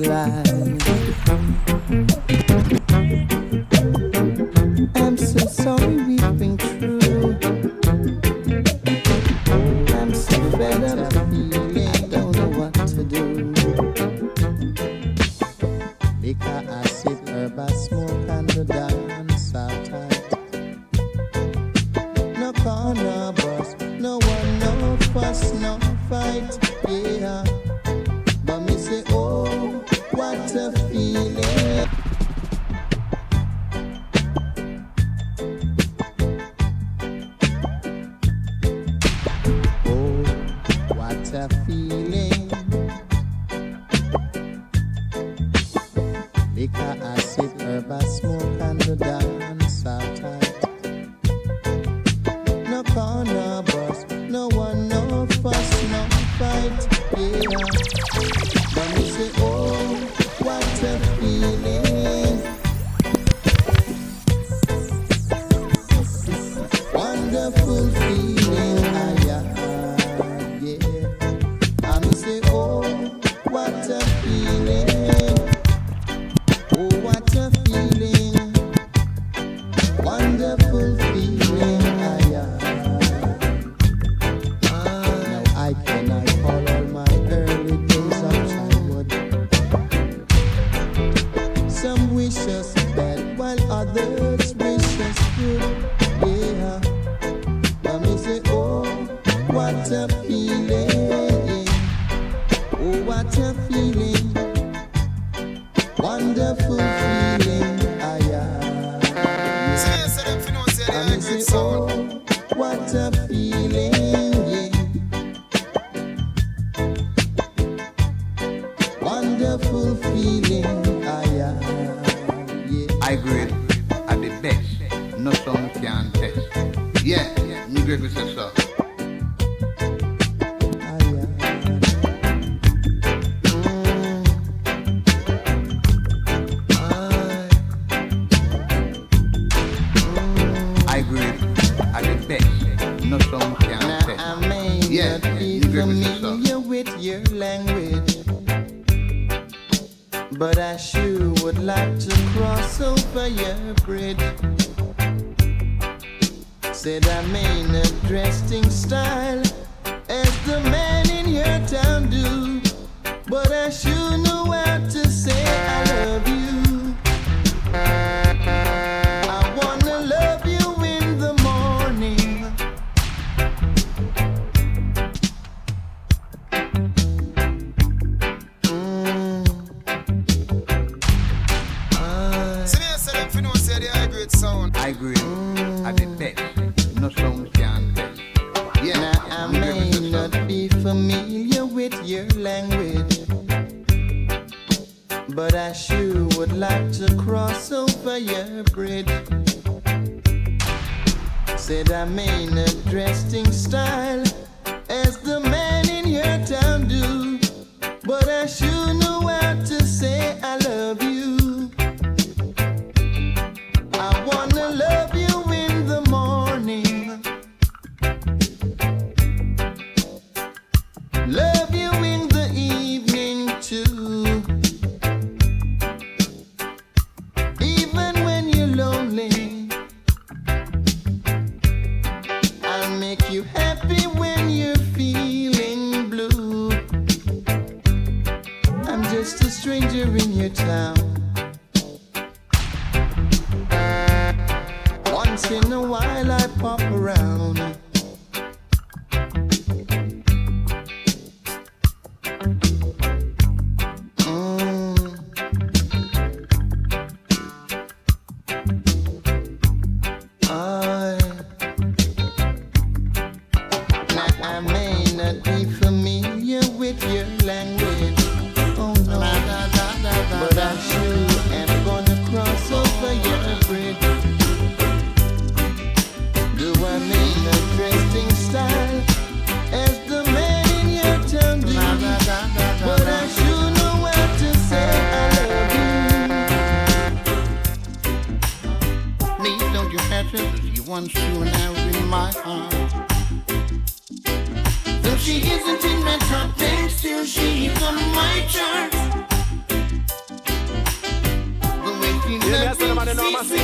delight. would like to cross over your bridge. Said I'm in a dressing style as the man in your town do, but I sure know I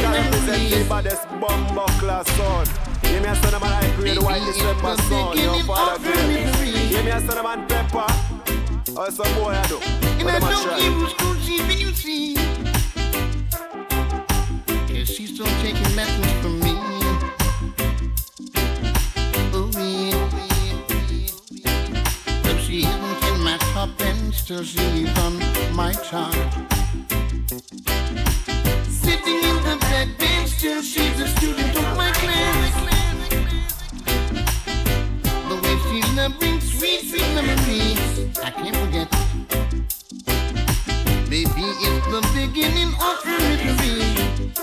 can represent the baddest bumbo class son. Give me a son of a high grade, white December son. Your father a boy I do. I know you was cruising she's still taking lessons from me. Oh yeah. Though she isn't in my top she's on my top. still she's a student of my class. The way she brings sweet, sweet memories, I can't forget. Maybe it's the beginning of her misery.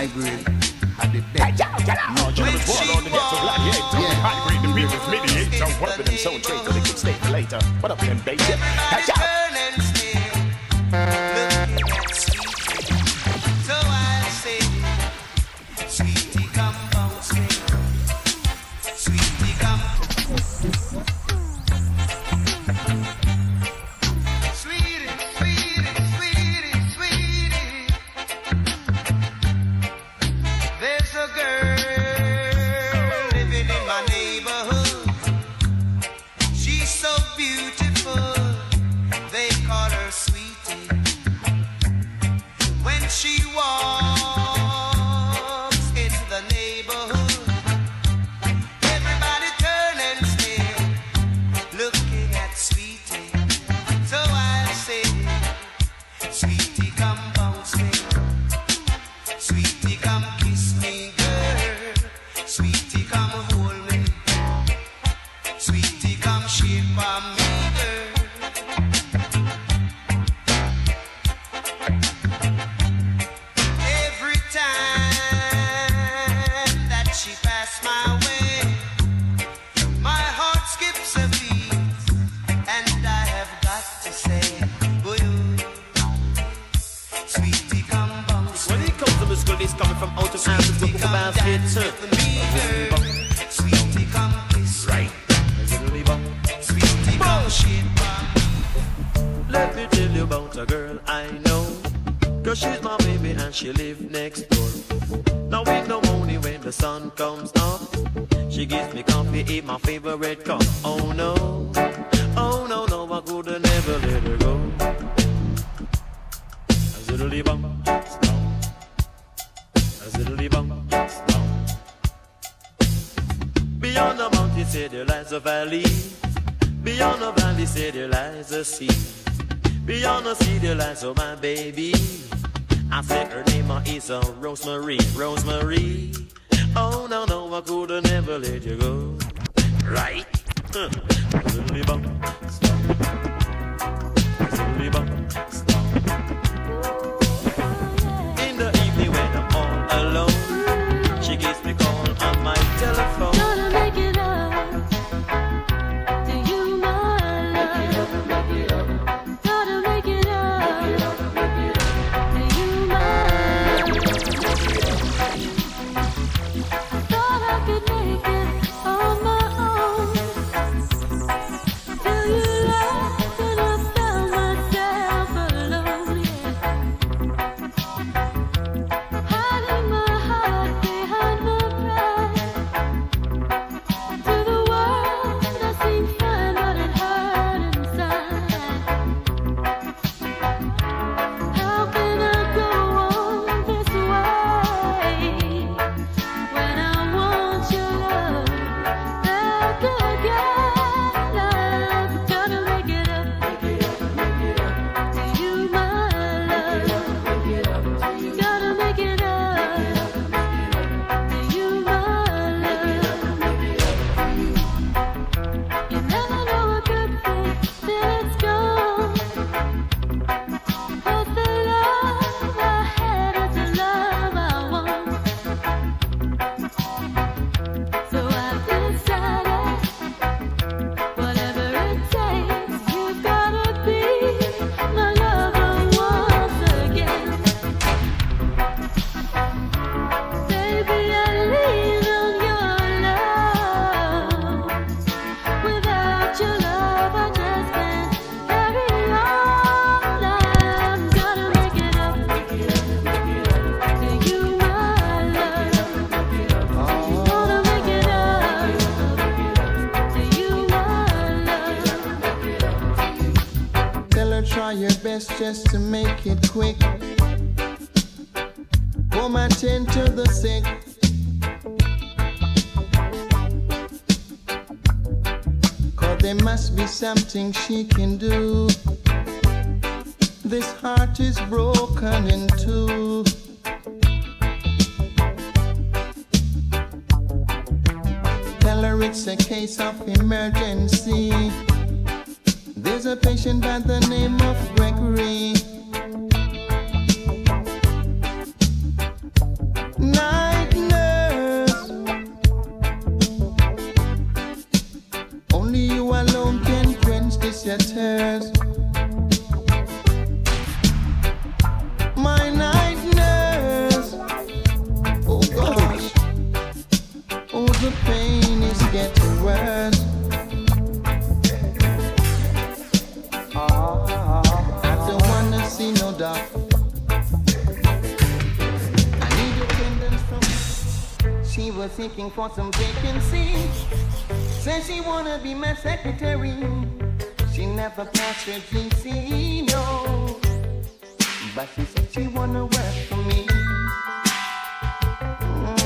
hybrid at the death. No, you know the ball on the death of black hate. Yeah. Hybrid, the previous mediator, working them so trade till they can stay later. What up, them baby? Be she can Seeking for some vacancy. Says she wanna be my secretary. She never passed her GC, no. But she said she wanna work for me. Mm.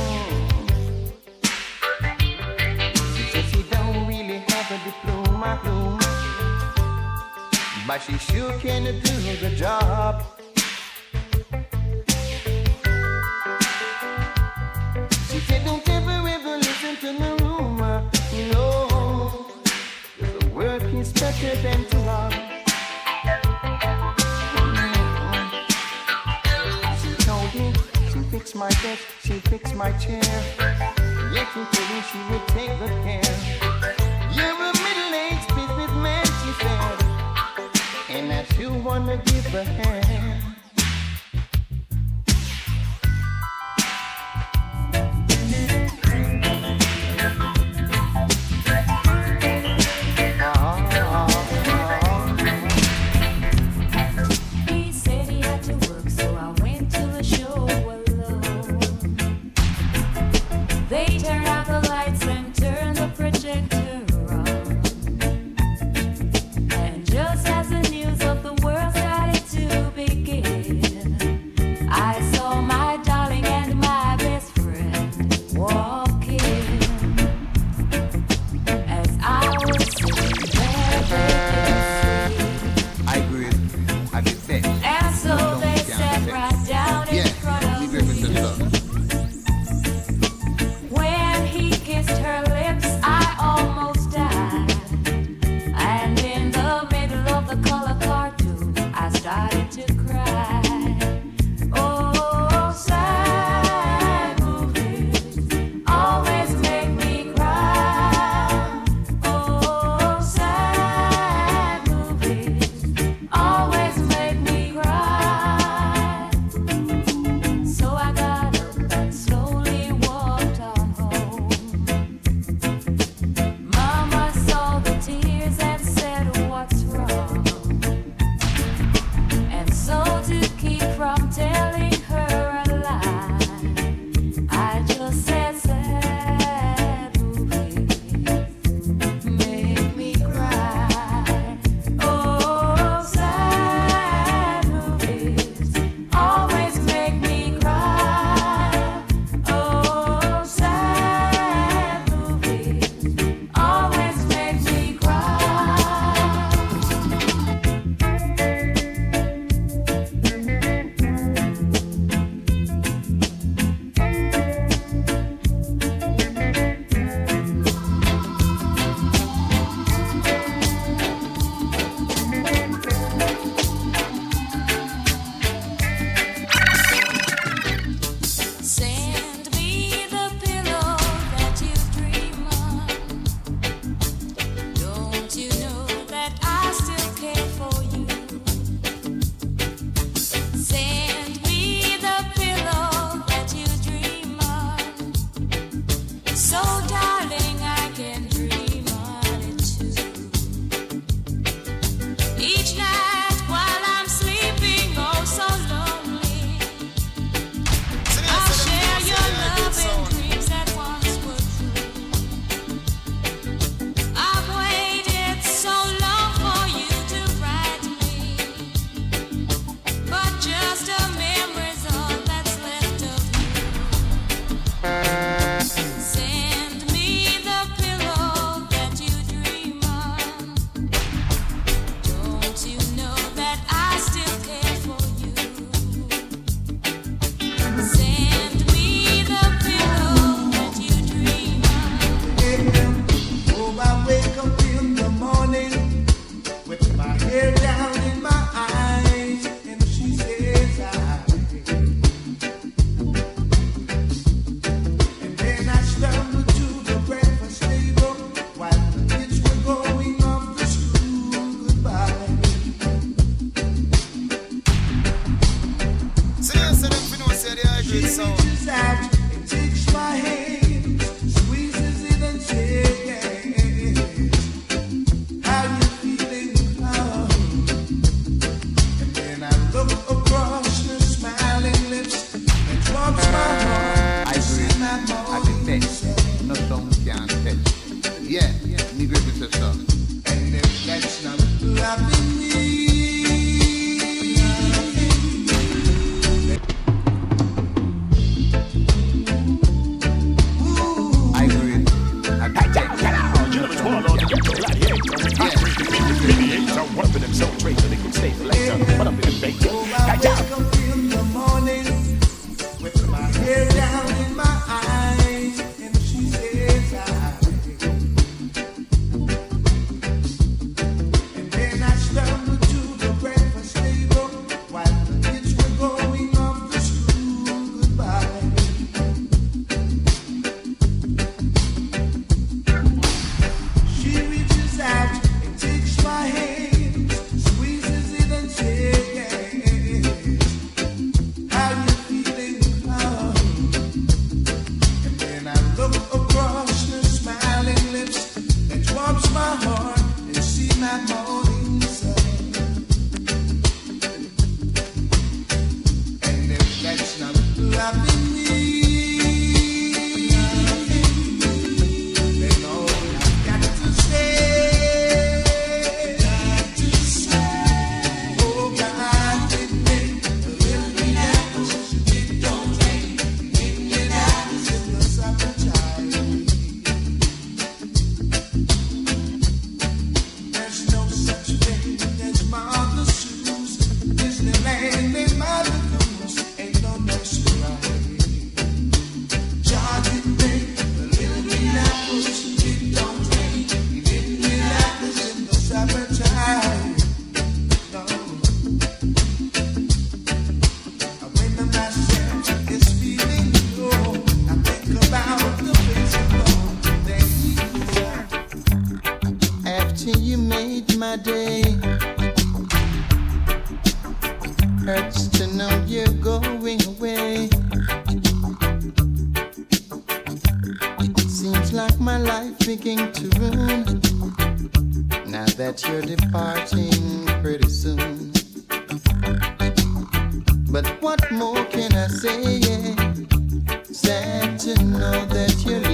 She said she don't really have a diploma. But she sure can do the job. My desk, she fixed my chair. Yet she told me she would take the care. You're a middle-aged businessman, she said. And that you wanna give a hand. you made my day. Hurts to know you're going away. Seems like my life began to ruin. Now that you're departing pretty soon. But what more can I say? Sad to know that you're.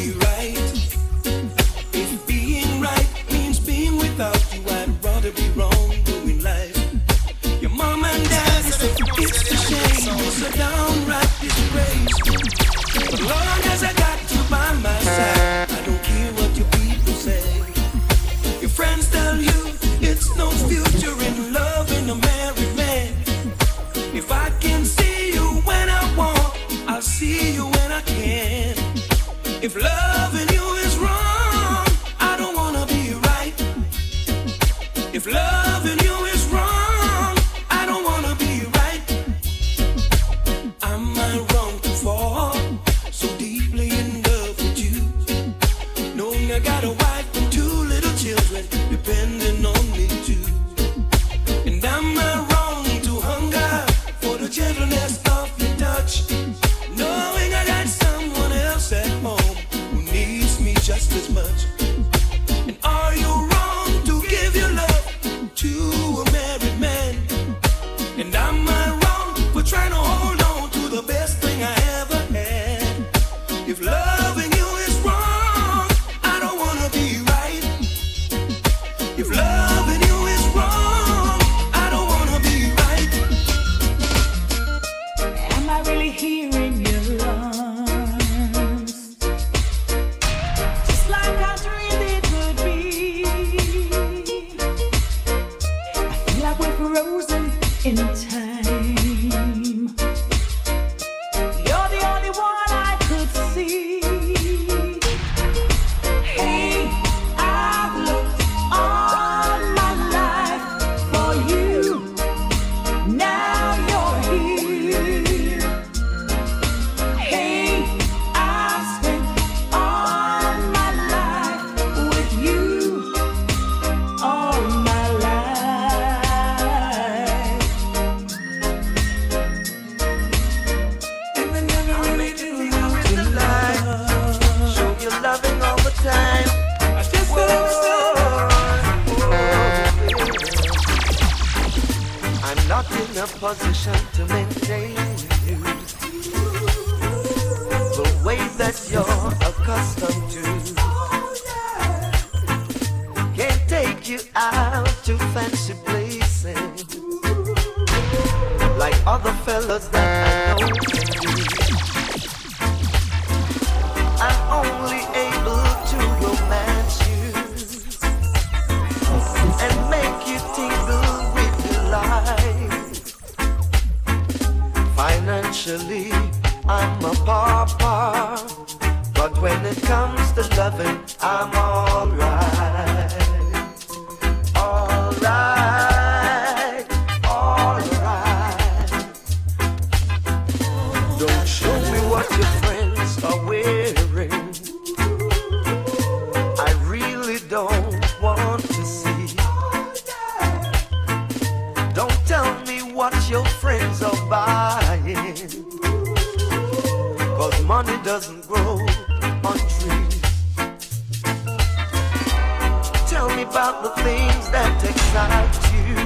just as much. not in a position to maintain you the way that you're accustomed to. Can't take you out to fancy places like other fellas that I know. I only Actually, I'm a papa. But when it comes to loving, I'm alright. about the things that excite you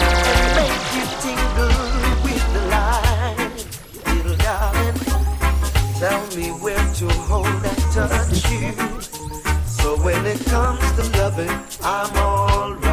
and make you tingle with delight. Little darling, tell me where to hold and touch you. So when it comes to loving, I'm all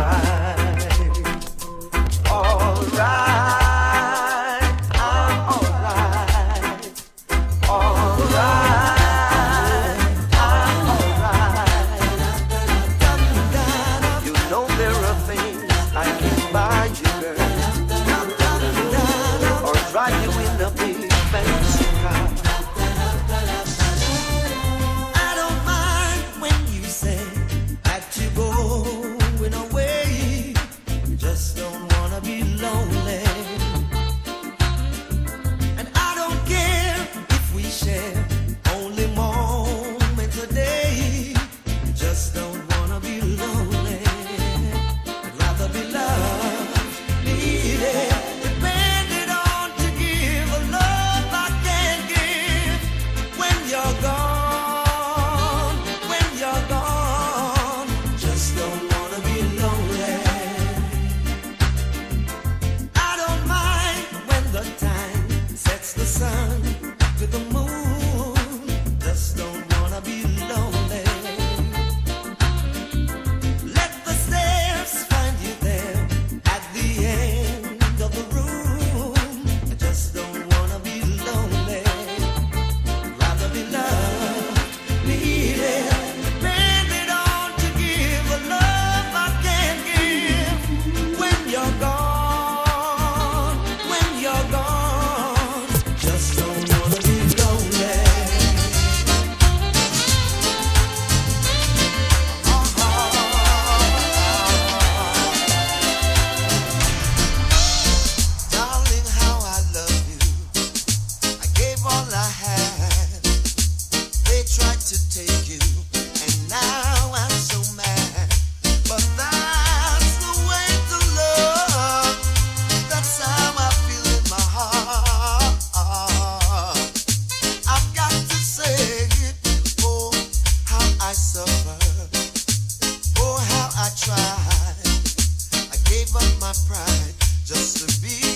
tried. I gave up my pride just to be.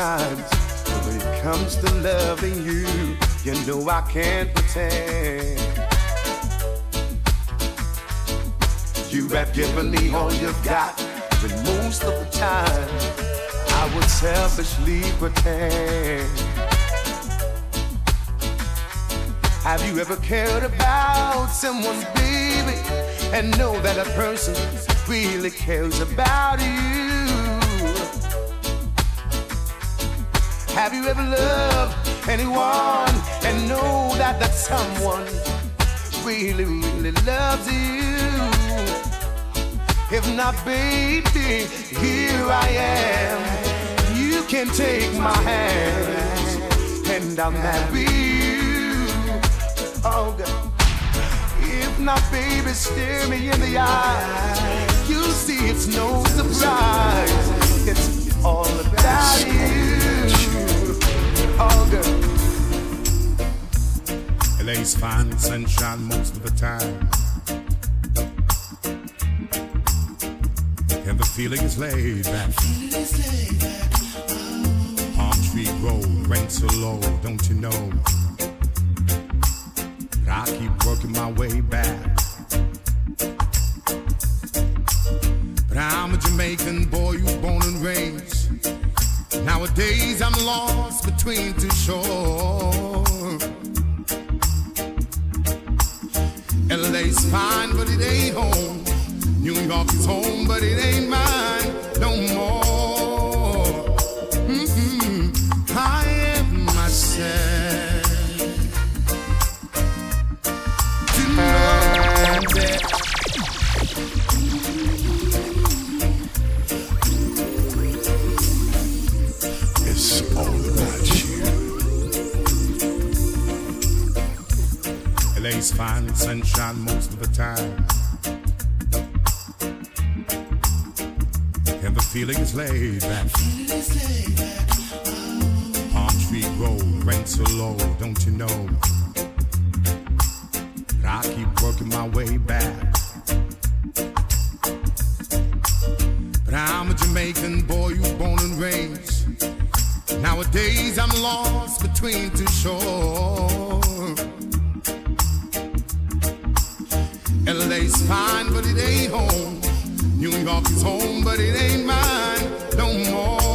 But when it comes to loving you, you know I can't pretend. You have given me all you've got, but most of the time, I would selfishly pretend. Have you ever cared about someone, baby, and know that a person really cares about you? Have you ever loved anyone and know that that someone really, really loves you? If not, baby, here I am. You can take my hand and I'll marry you. Oh, God. If not, baby, stare me in the eye. You see, it's no surprise. It's all about you. Oh, girl. LA's fine sunshine most of the time. And the feeling is laid back. Palm Tree Road, rent so low, don't you know? But I keep working my way back. But I'm a Jamaican boy who's born and raised. Nowadays I'm lost between two shores. LA's fine, but it ain't home. New York is home, but it ain't mine no more. Fine sunshine most of the time. And the feeling is laid back. Palm Tree Road, rent so low, don't you know? But I keep working my way back. But I'm a Jamaican boy who's born and raised. Nowadays I'm lost between two shores. LA's fine, but it ain't home. New York is home, but it ain't mine no more.